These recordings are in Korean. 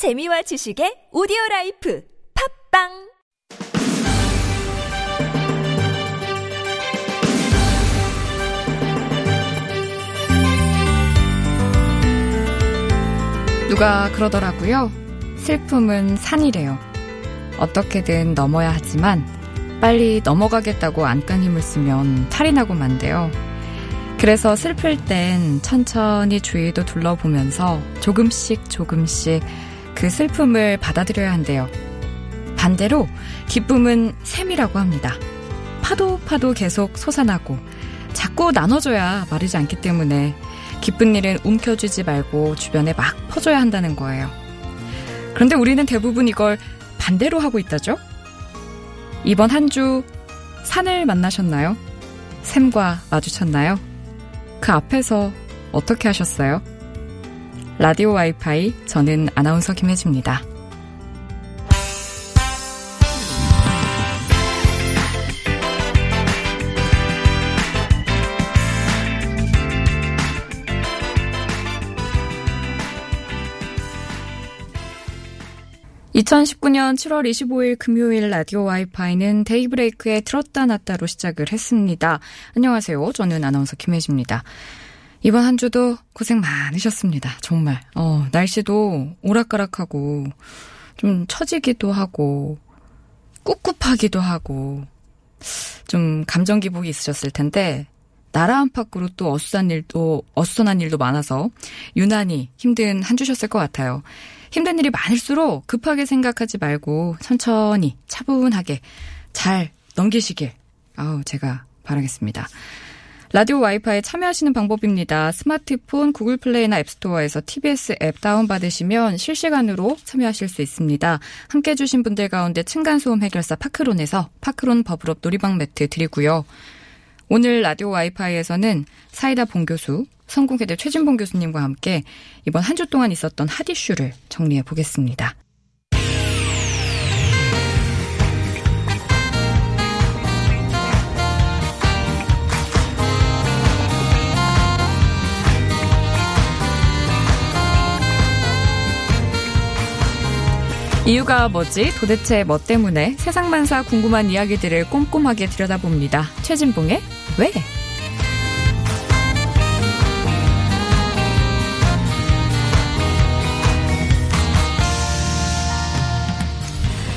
재미와 지식의 오디오 라이프 팟빵 누가 그러더라고요. 슬픔은 산이래요. 어떻게든 넘어야 하지만 빨리 넘어가겠다고 안간 힘을 쓰면 탈이 나고 만대요. 그래서 슬플 땐 천천히 주위도 둘러보면서 조금씩 조금씩 그 슬픔을 받아들여야 한대요. 반대로 기쁨은 샘이라고 합니다. 파도 파도 계속 솟아나고 자꾸 나눠줘야 마르지 않기 때문에 기쁜 일은 움켜쥐지 말고 주변에 막 퍼줘야 한다는 거예요. 그런데 우리는 대부분 이걸 반대로 하고 있다죠? 이번 한 주 산을 만나셨나요? 샘과 마주쳤나요? 그 앞에서 어떻게 하셨어요? 라디오 와이파이, 저는 아나운서 김혜지입니다. 2019년 7월 25일 금요일 라디오 와이파이는 데이브레이크의 들었다 놨다로 시작을 했습니다. 안녕하세요. 저는 아나운서 김혜지입니다. 이번 한 주도 고생 많으셨습니다. 정말. 어, 날씨도 오락가락하고 좀 처지기도 하고 꿉꿉하기도 하고 좀 감정 기복이 있으셨을 텐데 나라 안팎으로 또 어수선한 일도 어수선한 일도 많아서 유난히 힘든 한 주셨을 것 같아요. 힘든 일이 많을수록 급하게 생각하지 말고 천천히 차분하게 잘 넘기시길 아우 제가 바라겠습니다. 라디오 와이파이에 참여하시는 방법입니다. 스마트폰 구글 플레이나 앱스토어에서 TBS 앱 다운받으시면 실시간으로 참여하실 수 있습니다. 함께 해주신 분들 가운데 층간소음 해결사 파크론에서 파크론 버블업 놀이방 매트 드리고요. 오늘 라디오 와이파이에서는 사이다 봉 교수, 성공회대 최진봉 교수님과 함께 이번 한 주 동안 있었던 핫 이슈를 정리해 보겠습니다. 이유가 뭐지? 도대체 뭐 때문에? 세상만사 궁금한 이야기들을 꼼꼼하게 들여다봅니다. 최진봉의 왜?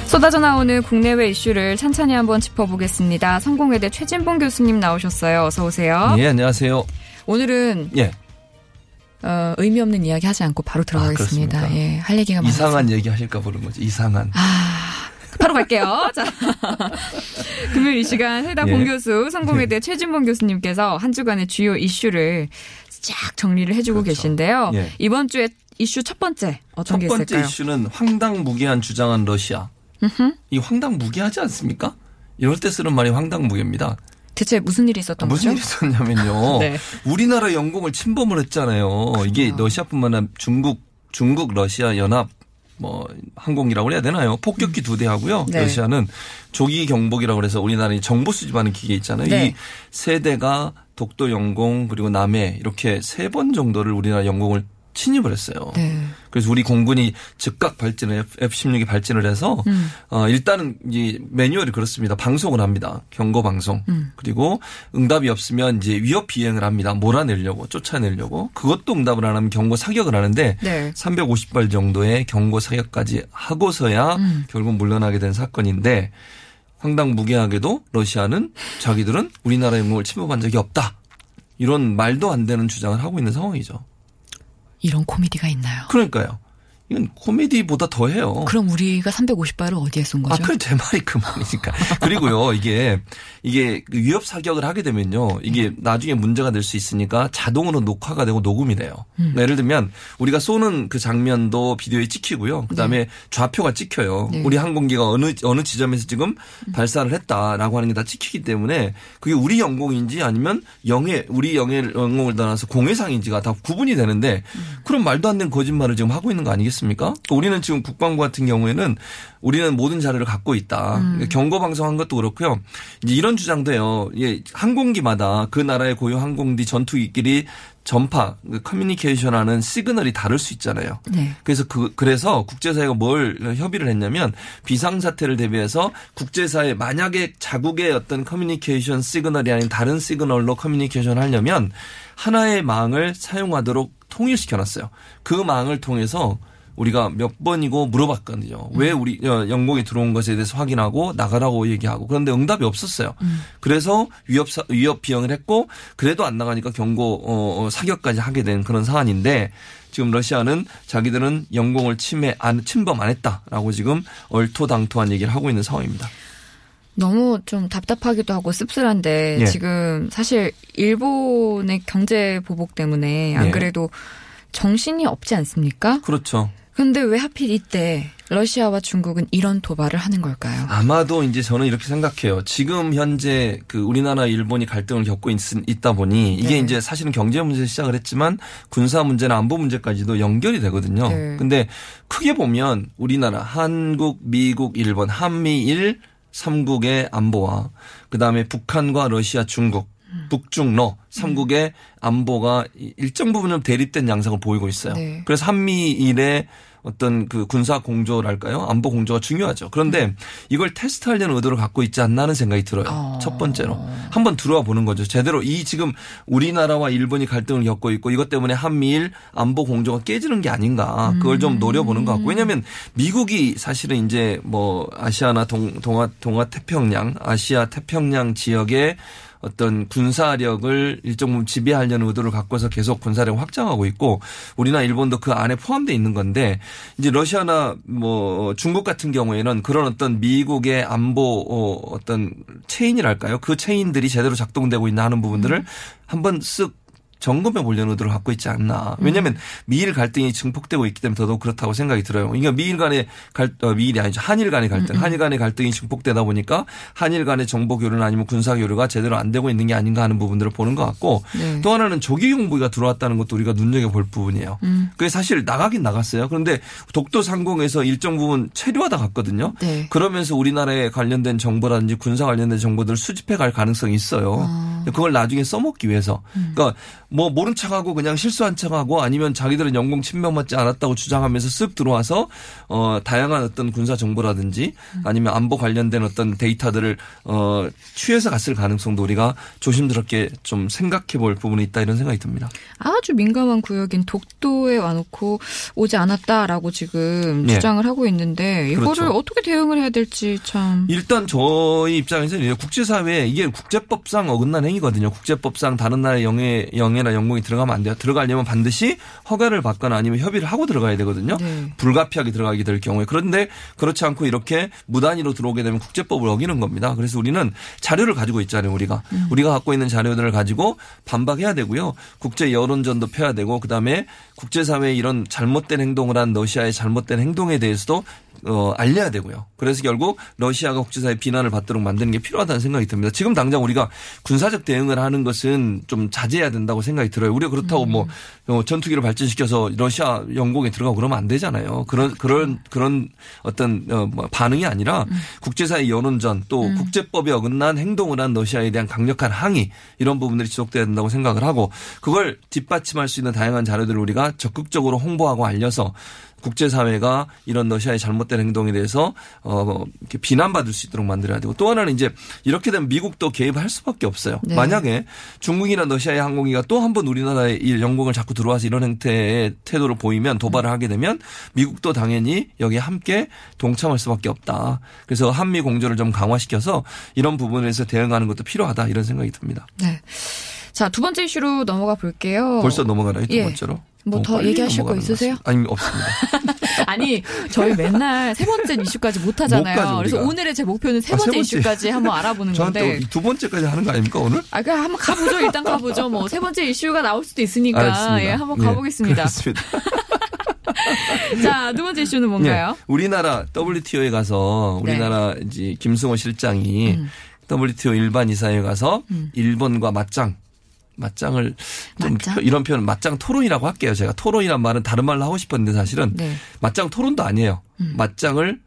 쏟아져 나오는 국내외 이슈를 찬찬히 한번 짚어보겠습니다. 성공회대 최진봉 교수님 나오셨어요. 어서 오세요. 예, 안녕하세요. 오늘은 예. 어, 의미 없는 이야기 하지 않고 바로 들어가겠습니다. 아, 예, 할 얘기가 많아서. 이상한 얘기 하실까 보는 거죠. 이상한. 아, 바로 갈게요. 자. 금요일 이 시간 해당 예. 본 교수 성공회대 최진봉 교수님께서 한 주간의 주요 이슈를 쫙 정리를 해주고 그렇죠. 계신데요. 예. 이번 주에 이슈 첫 번째 어떤 첫게 번째 있을까요? 이슈는 황당무계한 주장한 러시아. 이 황당무계하지 않습니까? 이럴 때 쓰는 말이 황당무계입니다. 대체 무슨 일이 있었던 무슨 일이 거죠? 있었냐면요. 네. 우리나라 영공을 침범을 했잖아요. 이게 그렇군요. 러시아뿐만 아니라 중국, 중국, 러시아 연합 뭐 항공이라고 해야 되나요? 폭격기 두 대 하고요. 네. 러시아는 조기 경보기라고 그래서 우리나라에 정보 수집하는 기계 있잖아요. 네. 이세 대가 독도 영공 그리고 남해 이렇게 세 번 정도를 우리나라 영공을 침입을 했어요. 네. 그래서 우리 공군이 즉각 발진을 F-16이 발진을 해서 음. 어 일단은 이 매뉴얼이 그렇습니다. 방송을 합니다. 경고 방송. 음. 그리고 응답이 없으면 이제 위협 비행을 합니다. 몰아내려고 쫓아내려고. 그것도 응답을 안 하면 경고 사격을 하는데 네. 350발 정도의 경고 사격까지 하고서야 음. 결국 물러나게 된 사건인데 황당무계하게도 러시아는 자기들은 우리나라 영공을 침범한 적이 없다. 이런 말도 안 되는 주장을 하고 있는 상황이죠. 이런 코미디가 있나요? 그러니까요. 이건 코미디보다 더해요. 그럼 우리가 350발을 어디에 쏜 아, 거죠? 그제 말이 그 말이니까. 그리고요, 이게, 이게 그 위협 사격을 하게 되면요, 이게 나중에 문제가 될 수 있으니까 자동으로 녹화가 되고 녹음이 돼요. 음. 그러니까 예를 들면 우리가 쏘는 그 장면도 비디오에 찍히고요. 그 다음에 좌표가 찍혀요. 네. 우리 항공기가 어느, 어느 지점에서 지금 발사를 했다라고 하는 게 다 찍히기 때문에 그게 우리 영공인지 아니면 영해, 우리 영해, 영공을 떠나서 공해상인지가 다 구분이 되는데 그런 말도 안 되는 거짓말을 지금 하고 있는 거 아니겠습니 까? 아니겠습니까? 우리는 지금 국방부 같은 경우에는 우리는 모든 자료를 갖고 있다. 음. 경고 방송한 것도 그렇고요. 이제 이런 주장도요. 예, 항공기마다 그 나라의 고유 항공기 전투기끼리 전파, 그 커뮤니케이션하는 시그널이 다를 수 있잖아요. 네. 그래서 그 그래서 국제사회가 뭘 협의를 했냐면 비상 사태를 대비해서 국제사회 만약에 자국의 어떤 커뮤니케이션 시그널이 아닌 다른 시그널로 커뮤니케이션 하려면 하나의 망을 사용하도록 통일시켜 놨어요. 그 망을 통해서 우리가 몇 번이고 물어봤거든요. 왜 우리 어, 영공이 들어온 것에 대해서 확인하고 나가라고 얘기하고 그런데 응답이 없었어요. 그래서 위협 사- 위협 비용을 했고 그래도 안 나가니까 경고 어, 어, 사격까지 하게 된 그런 사안인데 지금 러시아는 자기들은 영공을 침해 안 침범 안 했다라고 지금 얼토당토한 얘기를 하고 있는 상황입니다. 너무 좀 답답하기도 하고 씁쓸한데 예. 지금 사실 일본의 경제 보복 때문에 안 예. 그래도 정신이 없지 않습니까? 그렇죠. 근데 왜 하필 이때 러시아와 중국은 이런 도발을 하는 걸까요? 아마도 이제 저는 이렇게 생각해요. 지금 현재 그 우리나라 일본이 갈등을 겪고 있, 다 보니 이게 네. 이제 사실은 경제 문제 시작을 했지만 군사 문제나 안보 문제까지도 연결이 되거든요. 네. 근데 크게 보면 우리나라 한국, 미국, 일본, 한미일 삼국의 안보와 그다음에 북한과 러시아, 중국 북중러 삼국의 안보가 일정 부분은 대립된 양상을 보이고 있어요. 네. 그래서 한미일의 어떤 그 군사 공조랄까요? 안보 공조가 중요하죠. 그런데 이걸 테스트하려는 의도를 갖고 있지 않나 하는 생각이 들어요. 어. 첫 번째로. 한번 들어와 보는 거죠. 제대로 이 지금 우리나라와 일본이 갈등을 겪고 있고 이것 때문에 한미일 안보 공조가 깨지는 게 아닌가. 그걸 좀 노려보는 것 같고. 왜냐하면 미국이 사실은 이제 뭐 아시아나 동, 동아, 동아 태평양, 아시아 태평양 지역에 어떤 군사력을 일정 부분 지배하려는 의도를 갖고서 계속 군사력을 확장하고 있고 우리나 일본도 그 안에 포함되어 있는 건데 이제 러시아나 뭐 중국 같은 경우에는 그런 어떤 미국의 안보 어, 어떤 체인이랄까요? 그 체인들이 제대로 작동되고 있나 하는 부분들을 한번 쓱 점검해 보려는 의도를 갖고 있지 않나. 왜냐하면 미일 갈등이 증폭되고 있기 때문에 더더욱 그렇다고 생각이 들어요. 그러니까 미일 간의 갈, 어, 미일이 아니죠. 한일 간의 갈등. 한일 간의 갈등이 증폭되다 보니까 한일 간의 정보 교류나 아니면 군사 교류가 제대로 안 되고 있는 게 아닌가 하는 부분들을 보는 것 같고 네. 또 하나는 조기 공부가 들어왔다는 것도 우리가 눈여겨 볼 부분이에요. 음. 그게 사실 나가긴 나갔어요. 그런데 독도 상공에서 일정 부분 체류하다 갔거든요. 네. 그러면서 우리나라에 관련된 정보라든지 군사 관련된 정보들을 수집해 갈 가능성이 있어요. 아. 근데 그걸 나중에 써먹기 위해서. 음. 그러니까 뭐 모른 척하고 그냥 실수한 척하고 아니면 자기들은 영공 침범받지 않았다고 주장하면서 쓱 들어와서 어 다양한 어떤 군사 정보라든지 음. 아니면 안보 관련된 어떤 데이터들을 어 취해서 갔을 가능성도 우리가 조심스럽게 좀 생각해 볼 부분이 있다 이런 생각이 듭니다. 아주 민감한 구역인 독도에 와놓고 오지 않았다라고 지금 예. 주장을 하고 있는데 이거를 그렇죠. 어떻게 대응을 해야 될지 참. 일단 저희 입장에서는 이제 국제사회에 이게 국제법상 어긋난 행 위거든요. 국제법상 다른 나라의 영해, 영해나 영공이 들어가면 안 돼요. 들어가려면 반드시 허가를 받거나 아니면 협의를 하고 들어가야 되거든요. 네. 불가피하게 들어가게 될 경우에. 그런데 그렇지 않고 이렇게 무단위로 들어오게 되면 국제법을 어기는 겁니다. 그래서 우리는 자료를 가지고 있잖아요. 우리가. 우리가 갖고 있는 자료들을 가지고 반박해야 되고요. 국제 여론전도 펴야 되고 그다음에 국제사회에 이런 잘못된 행동을 한 러시아의 잘못된 행동에 대해서도 어, 알려야 되고요. 그래서 결국 러시아가 국제사회 비난을 받도록 만드는 게 필요하다는 생각이 듭니다. 지금 당장 우리가 군사적 대응을 하는 것은 좀 자제해야 된다고 생각이 들어요. 우리가 그렇다고 뭐 어, 전투기를 발전시켜서 러시아 영공에 들어가고 그러면 안 되잖아요. 그런 그런 그런 어떤 어, 뭐 반응이 아니라 국제사회 여론전 또 국제법에 어긋난 행동을 한 러시아에 대한 강력한 항의 이런 부분들이 지속돼야 된다고 생각을 하고 그걸 뒷받침할 수 있는 다양한 자료들을 우리가 적극적으로 홍보하고 알려서 국제사회가 이런 러시아의 잘못된 행동에 대해서 어 이렇게 비난받을 수 있도록 만들어야 되고 또 하나는 이제 이렇게 되면 미국도 개입할 수밖에 없어요. 네. 만약에 중국이나 러시아의 항공기가 또 한 번 우리나라의 이 영공을 자꾸 들어와서 이런 행태의 태도를 보이면 도발을 하게 되면 미국도 당연히 여기에 함께 동참할 수밖에 없다. 그래서 한미 공조를 좀 강화시켜서 이런 부분에서 대응하는 것도 필요하다 이런 생각이 듭니다. 네. 자, 두 번째 이슈로 넘어가 볼게요. 벌써 넘어가나요? 두 예. 번째로? 뭐 더 얘기하실 거 있으세요? 아니 없습니다. 아니, 저희 맨날 세 번째 이슈까지 못 하잖아요. 그래서. 오늘의 제 목표는 세 아, 세 번째 번째. 이슈까지 한번 알아보는 건데. 저한테 두 번째까지 하는 거 아닙니까 오늘? 아, 그냥 한번 가보죠. 일단 가보죠. 뭐, 세 번째 이슈가 나올 수도 있으니까. 알겠습니다. 예, 한번 네, 가보겠습니다. 그렇습니다. 자, 두 번째 이슈는 뭔가요? 네, 우리나라 WTO에 가서 네. 우리나라 이제 김승호 실장이 음. WTO 일반 이사회에 가서 일본과 맞짱 맞짱을 좀 맞짱? 표- 이런 표현 맞짱 토론이라고 할게요. 제가 토론이란 말은 다른 말로 하고 싶었는데 사실은 네. 맞짱 토론도 아니에요. 맞짱을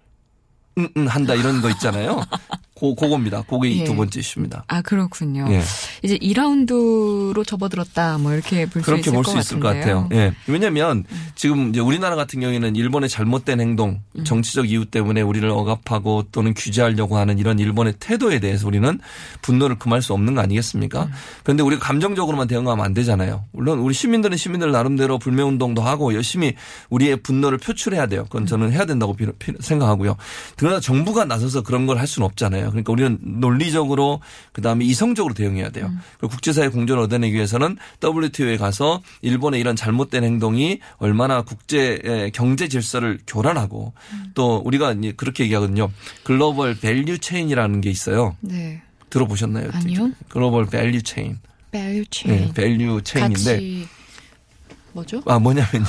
응, 응 한다 이런 거 있잖아요. 고, 그겁니다. 그게 이 예. 두 번째 이슈입니다. 아 그렇군요. 예. 이제 2라운드로 접어들었다 뭐 이렇게 볼수 그렇게 있을 볼것수 있을 것. 같아요. 예. 왜냐하면 지금 이제 우리나라 같은 경우에는 일본의 잘못된 행동, 음. 정치적 이유 때문에 우리를 억압하고 또는 규제하려고 하는 이런 일본의 태도에 대해서 우리는 분노를 금할 수 없는 거 아니겠습니까? 음. 그런데 우리가 감정적으로만 대응하면 안 되잖아요. 물론 우리 시민들은 시민들 나름대로 불매운동도 하고 열심히 우리의 분노를 표출해야 돼요. 그건 저는 해야 된다고 생각하고요. 그러나 정부가 나서서 그런 걸 할 수는 없잖아요. 그러니까 우리는 논리적으로 그다음에 이성적으로 대응해야 돼요. 그리고 국제사회 공조를 얻어내기 위해서는 WTO에 가서 일본의 이런 잘못된 행동이 얼마나 국제 경제 질서를 교란하고 또 우리가 그렇게 얘기하거든요. global value chain이라는 게 있어요. 네. 들어보셨나요? 아니요. global value chain. value 네, chain. value chain인데 뭐죠? 아 뭐냐면요.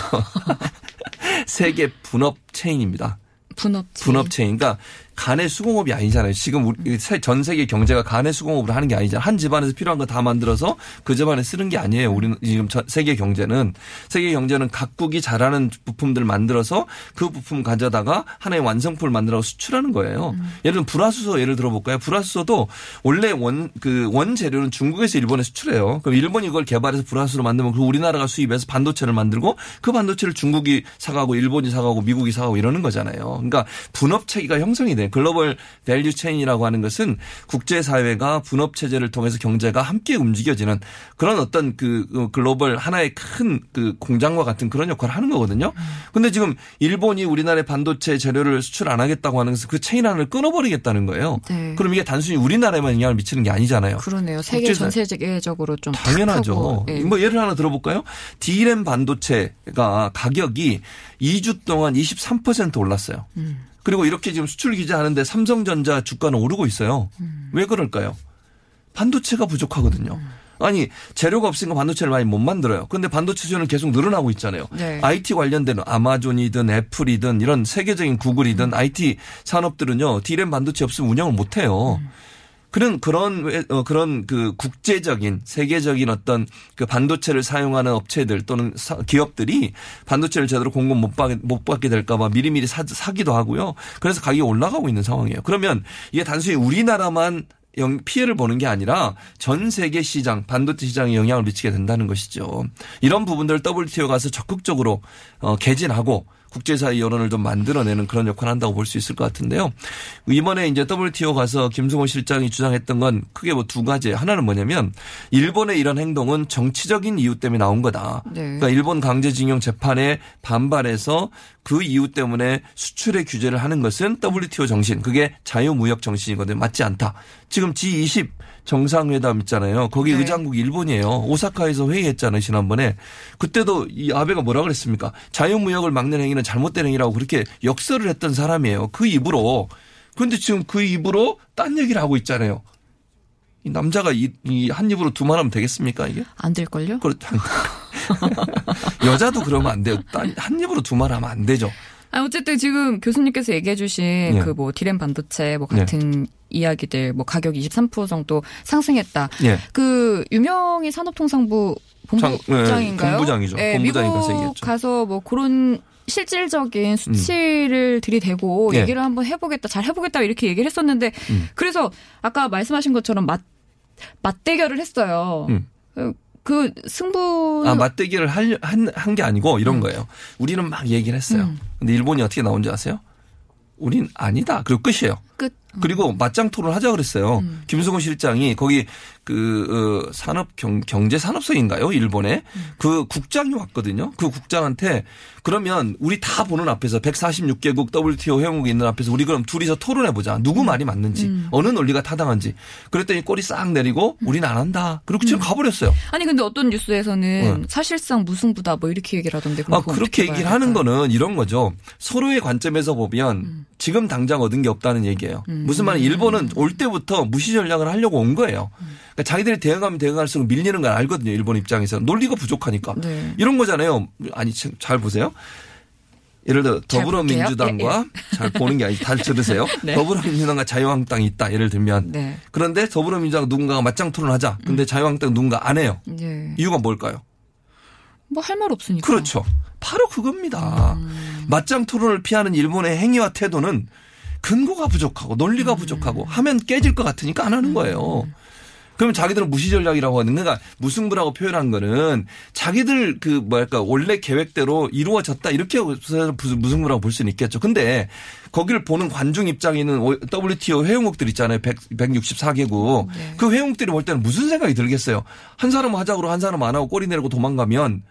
세계 분업 체인입니다. 분업 분업 체인. 그러니까 가내 수공업이 아니잖아요. 지금 우리 세- 전 세계 경제가 가내 수공업으로 하는 게 아니잖아요. 한 집안에서 필요한 거 다 만들어서 그 집안에 쓰는 게 아니에요. 우리는 지금 전- 세계 경제는 세계 경제는 각국이 잘하는 부품들을 만들어서 그 부품 가져다가 하나의 완성품을 만들어 수출하는 거예요. 예를 들면 불화수소 예를 들어볼까요? 불화수소도 원래 원 그 원재료는 중국에서 일본에 수출해요. 그럼 일본이 그걸 개발해서 불화수소로 만들면 그 우리나라가 수입해서 반도체를 만들고 그 반도체를 중국이 사가고 일본이 사가고 미국이 사가고 이러는 거잖아요. 그러니까 분업 체계가 형성이 돼. global value chain이라고 하는 것은 국제 사회가 분업 체제를 통해서 경제가 함께 움직여지는 그런 어떤 그 글로벌 하나의 큰 그 공장과 같은 그런 역할을 하는 거거든요. 근데 지금 일본이 우리나라의 반도체 재료를 수출 안 하겠다고 하는 것은 그 체인 하나를 끊어버리겠다는 거예요. 네. 그럼 이게 단순히 우리나라에만 영향을 미치는 게 아니잖아요. 그러네요. 세계 전 세계적으로 좀 당연하죠. 예. 뭐 예를 하나 들어볼까요? D램 반도체가 가격이 2주 동안 23% 올랐어요. 음. 그리고 이렇게 지금 수출 규제하는데 삼성전자 주가는 오르고 있어요. 음. 왜 그럴까요? 반도체가 부족하거든요. 음. 아니 재료가 없으니까 반도체를 많이 못 만들어요. 그런데 반도체 수요는 계속 늘어나고 있잖아요. 네. IT 관련된 아마존이든 애플이든 이런 세계적인 구글이든 IT 산업들은요 D램 반도체 없으면 운영을 못 해요. 그런 그런 왜- 어, 그런 그 국제적인 세계적인 어떤 그 반도체를 사용하는 업체들 또는 사- 기업들이 반도체를 제대로 공급 못 받게 못 받게 될까봐 미리미리 사, 사기도 하고요. 그래서 가격이 올라가고 있는 상황이에요. 그러면 이게 단순히 우리나라만 영- 피해를 보는 게 아니라 전 세계 시장 반도체 시장에 영향을 미치게 된다는 것이죠. 이런 부분들 WTO 가서 적극적으로 어, 개진하고 국제사회 여론을 좀 만들어내는 그런 역할을 한다고 볼 수 있을 것 같은데요. 이번에 이제 WTO 가서 김승호 실장이 주장했던 건 크게 뭐 두 가지. 하나는 뭐냐면 일본의 이런 행동은 정치적인 이유 때문에 나온 거다. 네. 그러니까 일본 강제징용 재판에 반발해서 그 이유 때문에 수출의 규제를 하는 것은 WTO 정신, 그게 자유무역 정신이거든요. 맞지 않다. 지금 G20 정상회담 있잖아요. 거기 네. 의장국이 일본이에요. 오사카에서 회의했잖아요. 지난번에. 그때도 이 아베가 뭐라 그랬습니까? 자유무역을 막는 행위는 잘못된 행위라고 그렇게 역설을 했던 사람이에요. 그 입으로. 그런데 지금 그 입으로 딴 얘기를 하고 있잖아요. 이 남자가 이, 이 한 입으로 두말 하면 되겠습니까 이게? 안 될걸요? 그렇다. 여자도 그러면 안 돼요. 딴- 한 입으로 두말 하면 안 되죠. 아, 어쨌든 지금 교수님께서 얘기해주신 네. 그뭐 디램 반도체 뭐 같은 이야기들 뭐 가격이 23% 정도 상승했다. 예. 그 유명희 산업통상부 장- 본부장인가요? 네, 본부장이죠. 본부장이 가서 미국 얘기했죠. 가서 뭐 그런 실질적인 수치를 들이대고 예. 얘기를 한번 해보겠다, 잘 해보겠다 이렇게 얘기를 했었는데 음. 그래서 아까 말씀하신 것처럼 맞 맞대결을 했어요. 음. 그 승부 아, 맞대기를 한게 아니고 이런 거예요. 우리는 막 얘기를 했어요. 음. 근데 일본이 어떻게 나온지 아세요? 우린 아니다. 그리고 끝이에요. 끝. 그리고 맞짱 토론 하자 그랬어요. 음. 김승호 실장이 거기 그 어, 산업 경, 경제 산업성인가요? 일본에 음. 그 국장이 왔거든요. 그 국장한테 그러면 우리 다 보는 앞에서 146개국 WTO 회원국이 있는 앞에서 우리 그럼 둘이서 토론해 보자. 누구 말이 맞는지 음. 어느 논리가 타당한지. 그랬더니 꼬리 싹 내리고 우리는 안 한다. 그리고 지금 가버렸어요. 아니 근데 어떤 뉴스에서는 네. 사실상 무승부다 뭐 이렇게 얘기를 하던데 아, 그렇게 얘기를 봐야 하는? 거는 이런 거죠. 서로의 관점에서 보면 음. 지금 당장 얻은 게 없다는 얘기예요. 무슨 말은 일본은 올 때부터 무시 전략을 하려고 온 거예요. 음. 그러니까 자기들이 대응하면 대응할수록 밀리는 걸 알거든요. 일본 입장에서. 논리가 부족하니까. 네. 이런 거잖아요. 아니, 참, 잘 보세요. 예를 들어 잘 더불어민주당과 잘 보는 게 아니고 잘 들으세요. 네. 더불어민주당과 자유한국당이 있다. 예를 들면 네. 그런데 더불어민주당 누군가가 맞짱 토론하자. 근데 자유한국당 누군가 안 해요. 예. 이유가 뭘까요? 뭐 할 말 없으니까. 그렇죠. 바로 그겁니다. 음. 맞짱 토론을 피하는 일본의 행위와 태도는 근거가 부족하고 논리가 음. 부족하고 하면 깨질 것 같으니까 안 하는 거예요. 그러면 자기들은 무시 전략이라고 하는 그러니까 무승부라고 표현한 거는 자기들 그 뭐랄까 원래 계획대로 이루어졌다 이렇게 무승부라고 볼 수는 있겠죠. 근데 거기를 보는 관중 입장에 있는 WTO 회원국들 있잖아요. 100, 164개국. 네. 그 회원국들이 볼 때는 무슨 생각이 들겠어요. 한 사람 하자고 한 사람 안 하고 꼬리 내리고 도망가면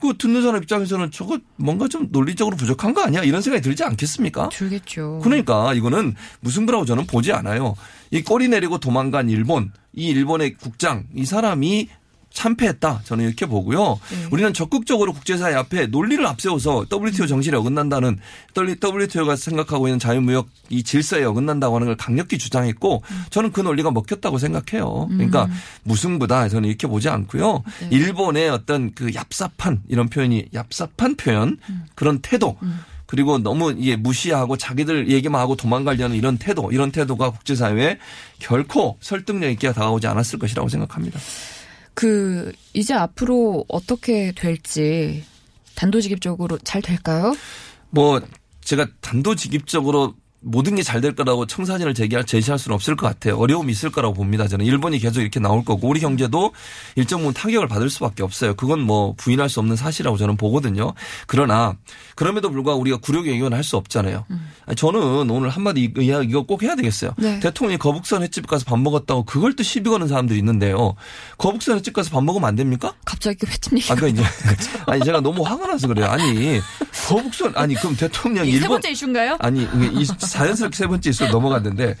그 듣는 사람 입장에서는 저거 뭔가 좀 논리적으로 부족한 거 아니야? 이런 생각이 들지 않겠습니까? 들겠죠. 그러니까 이거는 무승부라고 저는 보지 않아요. 이 꼬리 내리고 도망간 일본, 이 일본의 국장, 이 사람이 참패했다. 저는 이렇게 보고요. 네. 우리는 적극적으로 국제사회 앞에 논리를 앞세워서 WTO 정신에 어긋난다는 WTO가 생각하고 있는 자유무역 이 질서에 어긋난다고 하는 걸 강력히 주장했고 저는 그 논리가 먹혔다고 생각해요. 그러니까 무승부다. 저는 이렇게 보지 않고요. 네. 일본의 어떤 그 얍삽한 이런 표현이 얍삽한 표현 그런 태도 그리고 너무 이게 무시하고 자기들 얘기만 하고 도망가려는 이런 태도, 이런 태도가 국제사회에 결코 설득력 있게 다가오지 않았을 것이라고 생각합니다. 그 이제 앞으로 어떻게 될지 단도직입적으로 잘 될까요? 뭐 제가 단도직입적으로 모든 게 잘 될 거라고 청사진을 제기할 제시할 수는 없을 것 같아요. 어려움이 있을 거라고 봅니다. 저는 일본이 계속 이렇게 나올 거고 우리 경제도 일정 부분 타격을 받을 수밖에 없어요. 그건 뭐 부인할 수 없는 사실이라고 저는 보거든요. 그러나 그럼에도 불구하고 우리가 굴욕의 의견을 할 수 없잖아요. 아니, 저는 오늘 한마디 이- 이거 꼭 해야 되겠어요. 네. 대통령이 거북선 횟집 가서 밥 먹었다고 그걸 또 시비 거는 사람들이 있는데요. 거북선 횟집 가서 밥 먹으면 안 됩니까? 갑자기 그 횟집 얘기. 아까 그러니까 이제 아니 제가 너무 화가 나서 그래요. 아니 거북선 아니 그럼 대통령이 세 일본 번째 이슈인가요? 아니 자연스럽게 세 번째 있어 넘어갔는데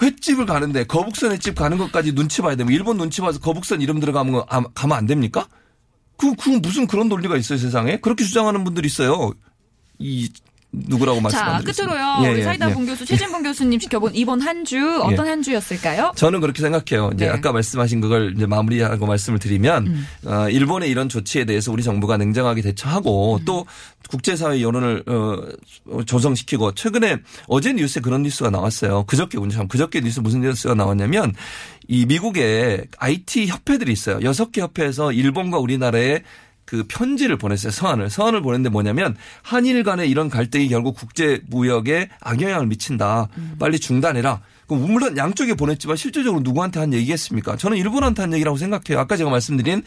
횟집을 가는데 거북선 횟집 가는 것까지 눈치 봐야 되면 일본 눈치 봐서 거북선 이름 들어가면 거- 아, 가면 안 됩니까? 그, 그 무슨 그런 논리가 있어요 세상에 그렇게 주장하는 분들이 있어요. 이 누구라고 자, 말씀드리겠습니다. 끝으로요. 예, 우리 예, 사이다 예. 본 교수, 최진봉 교수님 지켜본 이번 한 주 어떤 한 주였을까요? 저는 그렇게 생각해요. 이제 네. 아까 말씀하신 그걸 이제 마무리하고 말씀을 드리면 음. 어, 일본의 이런 조치에 대해서 우리 정부가 냉정하게 대처하고 음. 또 국제사회 여론을 어, 조성시키고 최근에 어제 뉴스에 그런 뉴스가 나왔어요. 그저께군요. 참 그저께 뉴스 무슨 뉴스가 나왔냐면 이 미국의 IT 협회들이 있어요. 여섯 개 협회에서 일본과 우리나라에 그 편지를 보냈어요. 서한을. 서한을 보냈는데 뭐냐면 한일 간의 이런 갈등이 결국 국제 무역에 악영향을 미친다. 빨리 중단해라. 그럼 물론 양쪽에 보냈지만 실질적으로 누구한테 한 얘기겠습니까? 저는 일본한테 한 얘기라고 생각해요. 아까 제가 말씀드린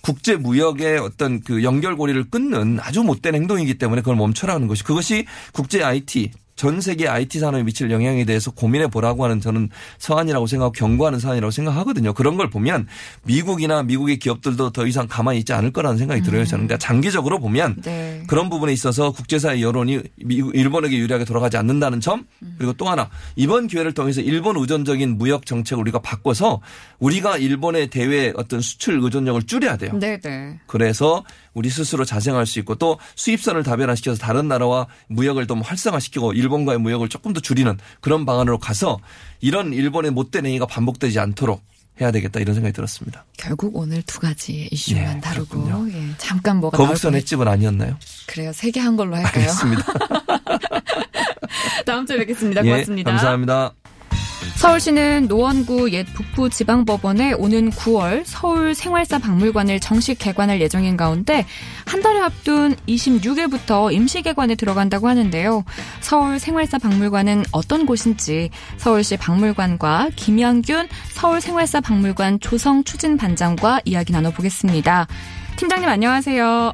국제 무역의 어떤 그 연결고리를 끊는 아주 못된 행동이기 때문에 그걸 멈춰라는 것이 그것이 국제 IT 전 세계 IT 산업에 미칠 영향에 대해서 고민해 보라고 하는 저는 서한이라고 생각하고 경고하는 사안이라고 생각하거든요. 그런 걸 보면 미국이나 미국의 기업들도 더 이상 가만히 있지 않을 거라는 생각이 들어요. 저는 그러니까 장기적으로 보면 네. 그런 부분에 있어서 국제사회 여론이 일본에게 유리하게 돌아가지 않는다는 점 그리고 또 하나 이번 기회를 통해서 일본 의존적인 무역 정책을 우리가 바꿔서 우리가 일본의 대외 어떤 수출 의존력을 줄여야 돼요. 네, 네. 그래서 우리 스스로 자생할 수 있고 또 수입선을 다변화시켜서 다른 나라와 무역을 좀 활성화시키고 일본과의 무역을 조금 더 줄이는 그런 방안으로 가서 이런 일본의 못된 행위가 반복되지 않도록 해야 되겠다 이런 생각이 들었습니다. 결국 오늘 두 가지 이슈만 예, 다루고. 예, 잠깐 뭐가 거북선 횟집은 아니었나요? 그래요. 세 개 한 걸로 할까요? 알겠습니다. 다음 주에 뵙겠습니다. 예, 고맙습니다. 감사합니다. 서울시는 노원구 옛 북부지방법원에 오는 9월 서울 생활사 박물관을 정식 개관할 예정인 가운데 한 달을 앞둔 26일부터 임시 개관에 들어간다고 하는데요. 서울 생활사 박물관은 어떤 곳인지 서울시 박물관과 김양균 서울 생활사 박물관 조성 추진 반장과 이야기 나눠보겠습니다. 팀장님 안녕하세요.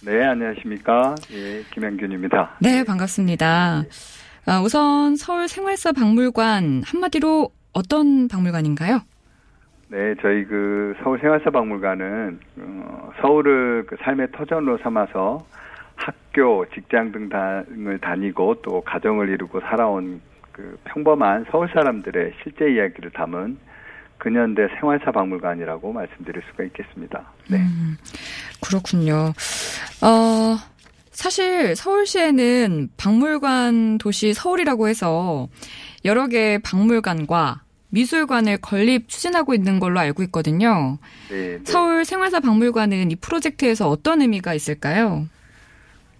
네, 안녕하십니까. 예, 김영균입니다. 네, 반갑습니다. 아, 우선 서울 생활사 박물관 한마디로 어떤 박물관인가요? 네, 저희 그 서울 생활사 박물관은 어, 서울을 그 삶의 터전으로 삼아서 학교, 직장 등 등을 다니고 또 가정을 이루고 살아온 그 평범한 서울 사람들의 실제 이야기를 담은 근현대 생활사 박물관이라고 말씀드릴 수가 있겠습니다. 네. 음, 그렇군요. 어, 사실 서울시에는 박물관 도시 서울이라고 해서 여러 개의 박물관과 미술관을 건립 추진하고 있는 걸로 알고 있거든요. 네, 네. 서울 생활사 박물관은 이 프로젝트에서 어떤 의미가 있을까요?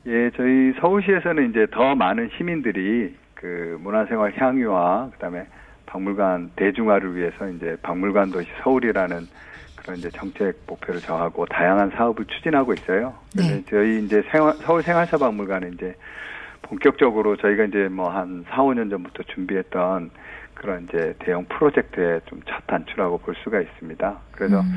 예, 저희 서울시에서는 이제 더 많은 시민들이 그 문화생활 향유와 그다음에 박물관 대중화를 위해서 이제 박물관 도시 서울이라는 그런 이제 정책 목표를 정하고 다양한 사업을 추진하고 있어요. 네. 저희 이제 생활, 서울 생활사 박물관은 이제 본격적으로 저희가 이제 뭐 한 4, 5년 전부터 준비했던 그런 이제 대형 프로젝트의 좀 첫 단추라고 볼 수가 있습니다. 그래서 음.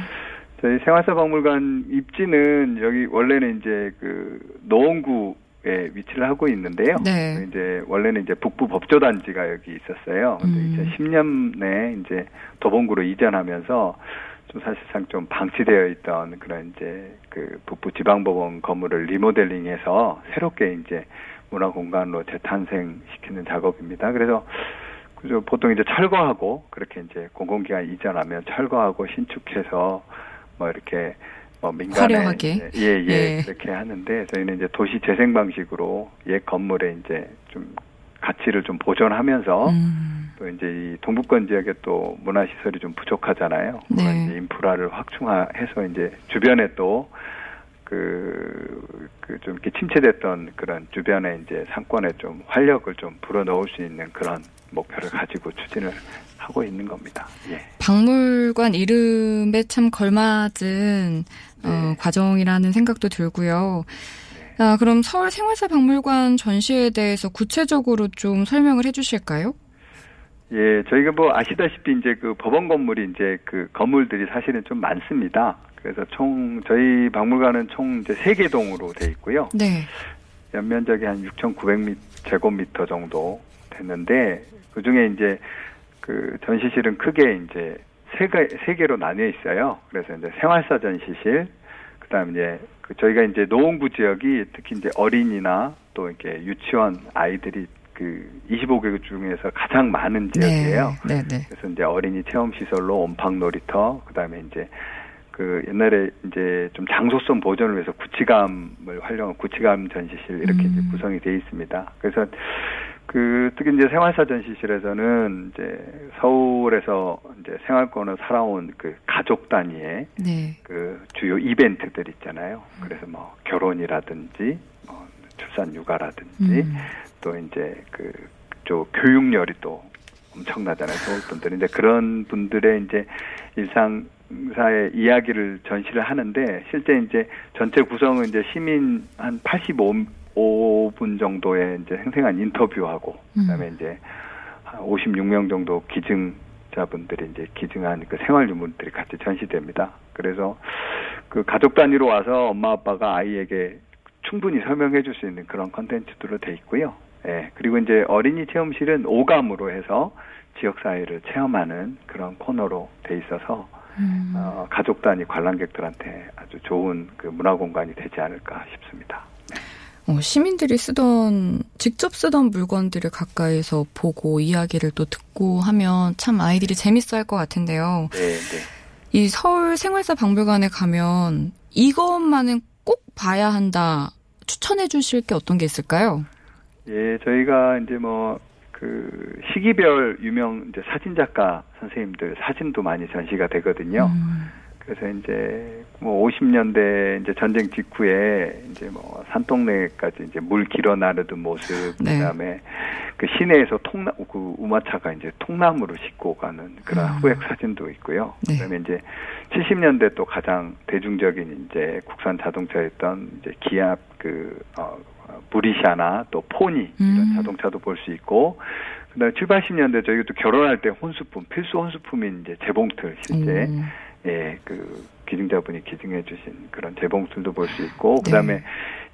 저희 생활사 박물관 입지는 여기 원래는 이제 그 노원구에 위치를 하고 있는데요. 네. 이제 원래는 이제 북부 법조단지가 여기 있었어요. 근데 음. 2010년에 이제 도봉구로 이전하면서 좀 사실상 좀 방치되어 있던 그런 이제 그 북부 지방법원 건물을 리모델링해서 새롭게 이제 문화 공간으로 재탄생시키는 작업입니다. 그래서 그저 보통 이제 철거하고 그렇게 이제 공공기관 이전하면 철거하고 신축해서 뭐 이렇게 뭐 민간에 화려하게. 예예 예. 그렇게 하는데 저희는 이제 도시 재생 방식으로 옛 건물에 이제 좀 가치를 좀 보존하면서 음. 또 이제 이 동북권 지역에 또 문화 시설이 좀 부족하잖아요. 네. 그런 이제 인프라를 확충해서 이제 주변에 또 그, 그, 좀 이렇게 침체됐던 그런 주변에 이제 상권에 좀 활력을 좀 불어 넣을 수 있는 그런 목표를 가지고 추진을 하고 있는 겁니다. 예. 박물관 이름에 참 걸맞은 어, 네. 과정이라는 생각도 들고요. 아, 그럼 서울 생활사 박물관 전시에 대해서 구체적으로 좀 설명을 해주실까요? 예, 저희가 뭐 아시다시피 이제 그 법원 건물이 이제 그 건물들이 사실은 좀 많습니다. 그래서 총, 저희 박물관은 총 이제 세 개 동으로 돼 있고요. 네. 연면적이 한 6,900 제곱미터 정도 됐는데 그 중에 이제 그 전시실은 크게 이제 세, 개, 세 개로 나뉘어 있어요. 그래서 이제 생활사 전시실, 그 다음에 이제 그 저희가 이제 노원구 지역이 특히 이제 어린이나 또 이렇게 유치원 아이들이 그 25개 중에서 가장 많은 지역이에요. 네, 네. 그래서 이제 어린이 체험 시설로 온팡 놀이터, 그다음에 이제 그 옛날에 이제 좀 장소성 보존을 위해서 구치감을 활용한 구치감 전시실 이렇게 이제 음. 구성이 돼 있습니다. 그래서 그 특히 이제 생활사 전시실에서는 이제 서울에서 이제 생활권을 살아온 그 가족 단위의 네. 그 주요 이벤트들 있잖아요. 그래서 뭐 결혼이라든지 뭐 출산 육아라든지 음. 또 이제 그쪽 교육열이 또 엄청나잖아요. 서울 분들은 이제 그런 분들의 이제 일상 사의 이야기를 전시를 하는데 실제 이제 전체 구성은 이제 시민 한 85분 정도의 이제 생생한 인터뷰하고 그다음에 음. 이제 한 56명 정도 기증자분들이 이제 기증한 그 생활 유물들이 같이 전시됩니다. 그래서 그 가족 단위로 와서 엄마 아빠가 아이에게 충분히 설명해 줄 수 있는 그런 컨텐츠들로 돼 있고요. 예. 그리고 이제 어린이 체험실은 오감으로 해서 지역 사회를 체험하는 그런 코너로 돼 있어서 음. 어, 가족 단위 관람객들한테 아주 좋은 그 문화 공간이 되지 않을까 싶습니다. 어, 시민들이 쓰던 직접 쓰던 물건들을 가까이서 보고 이야기를 또 듣고 하면 참 아이들이 재밌어할 것 같은데요. 네, 네. 이 서울 생활사 박물관에 가면 이것만은 꼭 봐야 한다 추천해 주실 게 어떤 게 있을까요? 예, 저희가 이제 뭐, 그, 시기별 유명 이제 사진 작가 선생님들 사진도 많이 전시가 되거든요. 음, 그래서 이제 뭐 50년대 이제 전쟁 직후에 이제 뭐 산동네까지 이제 물 길어 나르던 모습, 네. 그다음에 그 시내에서 통나 그 우마차가 이제 통나무로 싣고 가는 그런 음. 후액 사진도 있고요. 네. 그다음에 이제 70년대 또 가장 대중적인 이제 국산 자동차였던 이제 기압 그 어, 어, 브리샤나 또 포니 이런 음. 자동차도 볼 수 있고 그다음에 7, 80년대 저희가 또 결혼할 때 혼수품 필수 혼수품인 이제 재봉틀 실제 음, 예, 그 기증자분이 기증해 주신 그런 재봉틀도 볼 수 있고 네. 그다음에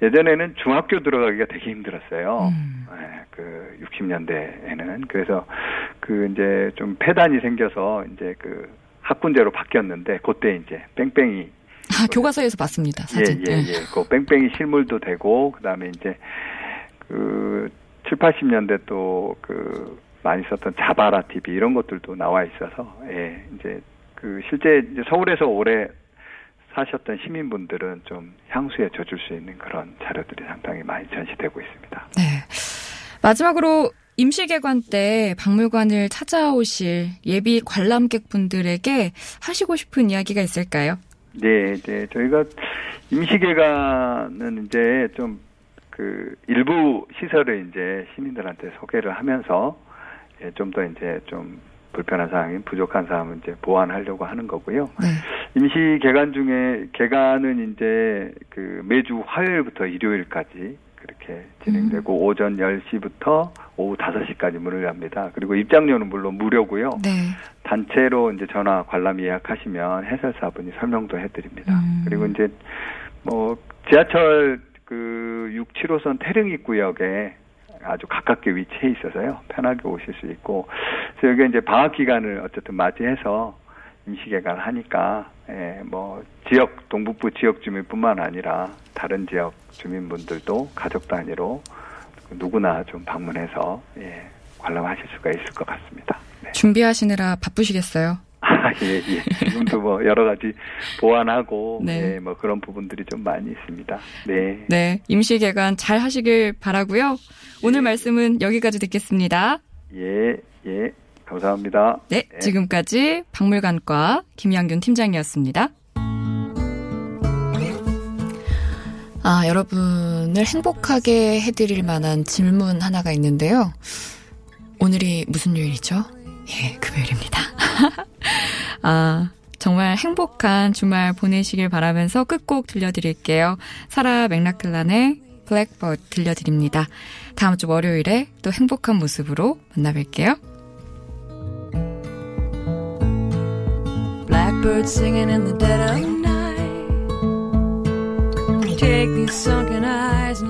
예전에는 중학교 들어가기가 되게 힘들었어요. 음. 예, 그 60년대에는 그래서 그 이제 좀 폐단이 생겨서 이제 그 학군제로 바뀌었는데 그때 이제 뺑뺑이 아, 교과서에서 봤습니다. 사진. 예, 예, 네. 예. 그 뺑뺑이 실물도 되고, 그 다음에 이제, 그, 7, 80년대 또, 그, 많이 썼던 자바라 TV 이런 것들도 나와 있어서, 예, 이제, 그, 실제 서울에서 오래 사셨던 시민분들은 좀 향수에 젖을 수 있는 그런 자료들이 상당히 많이 전시되고 있습니다. 네. 마지막으로 임시개관 때 박물관을 찾아오실 예비 관람객 분들에게 하시고 싶은 이야기가 있을까요? 네, 이제 저희가 임시개관은 이제 좀 그 일부 시설을 이제 시민들한테 소개를 하면서 예, 좀더 이제 좀 불편한 사항이 부족한 사항은 이제 보완하려고 하는 거고요. 네. 임시 개관 중에 개관은 이제 그 매주 화요일부터 일요일까지 그렇게 진행되고 음. 오전 10시부터 오후 5시까지 문을 엽니다. 그리고 입장료는 물론 무료고요. 네. 단체로 이제 전화 관람 예약하시면 해설사분이 설명도 해드립니다. 음. 그리고 이제 뭐 지하철 그 6, 7호선 태릉 구역에 아주 가깝게 위치해 있어서요 편하게 오실 수 있고 그래서 여기 이제 방학 기간을 어쨌든 맞이해서 임시 개관을 하니까 예, 뭐 지역 동북부 지역 주민뿐만 아니라 다른 지역 주민분들도 가족 단위로 누구나 좀 방문해서 예, 관람하실 수가 있을 것 같습니다. 네. 준비하시느라 바쁘시겠어요? 아, 예, 예. 지금도 뭐 여러 가지 보완하고 네. 예, 뭐 그런 부분들이 좀 많이 있습니다. 네. 네. 임시 개관 잘 하시길 바라고요. 오늘 예. 말씀은 여기까지 듣겠습니다. 예, 예. 감사합니다. 네. 네. 지금까지 박물관과 김양균 팀장이었습니다. 아, 여러분을 행복하게 해드릴 만한 질문 하나가 있는데요. 오늘이 무슨 요일이죠? 예, 금요일입니다. 아, 정말 행복한 주말 보내시길 바라면서 끝곡 들려드릴게요. 사라 맥락클란의 블랙버드 들려드립니다. 다음 주 월요일에 또 행복한 모습으로 만나뵐게요. Blackbird singing in the dead of night. Take these sunken eyes.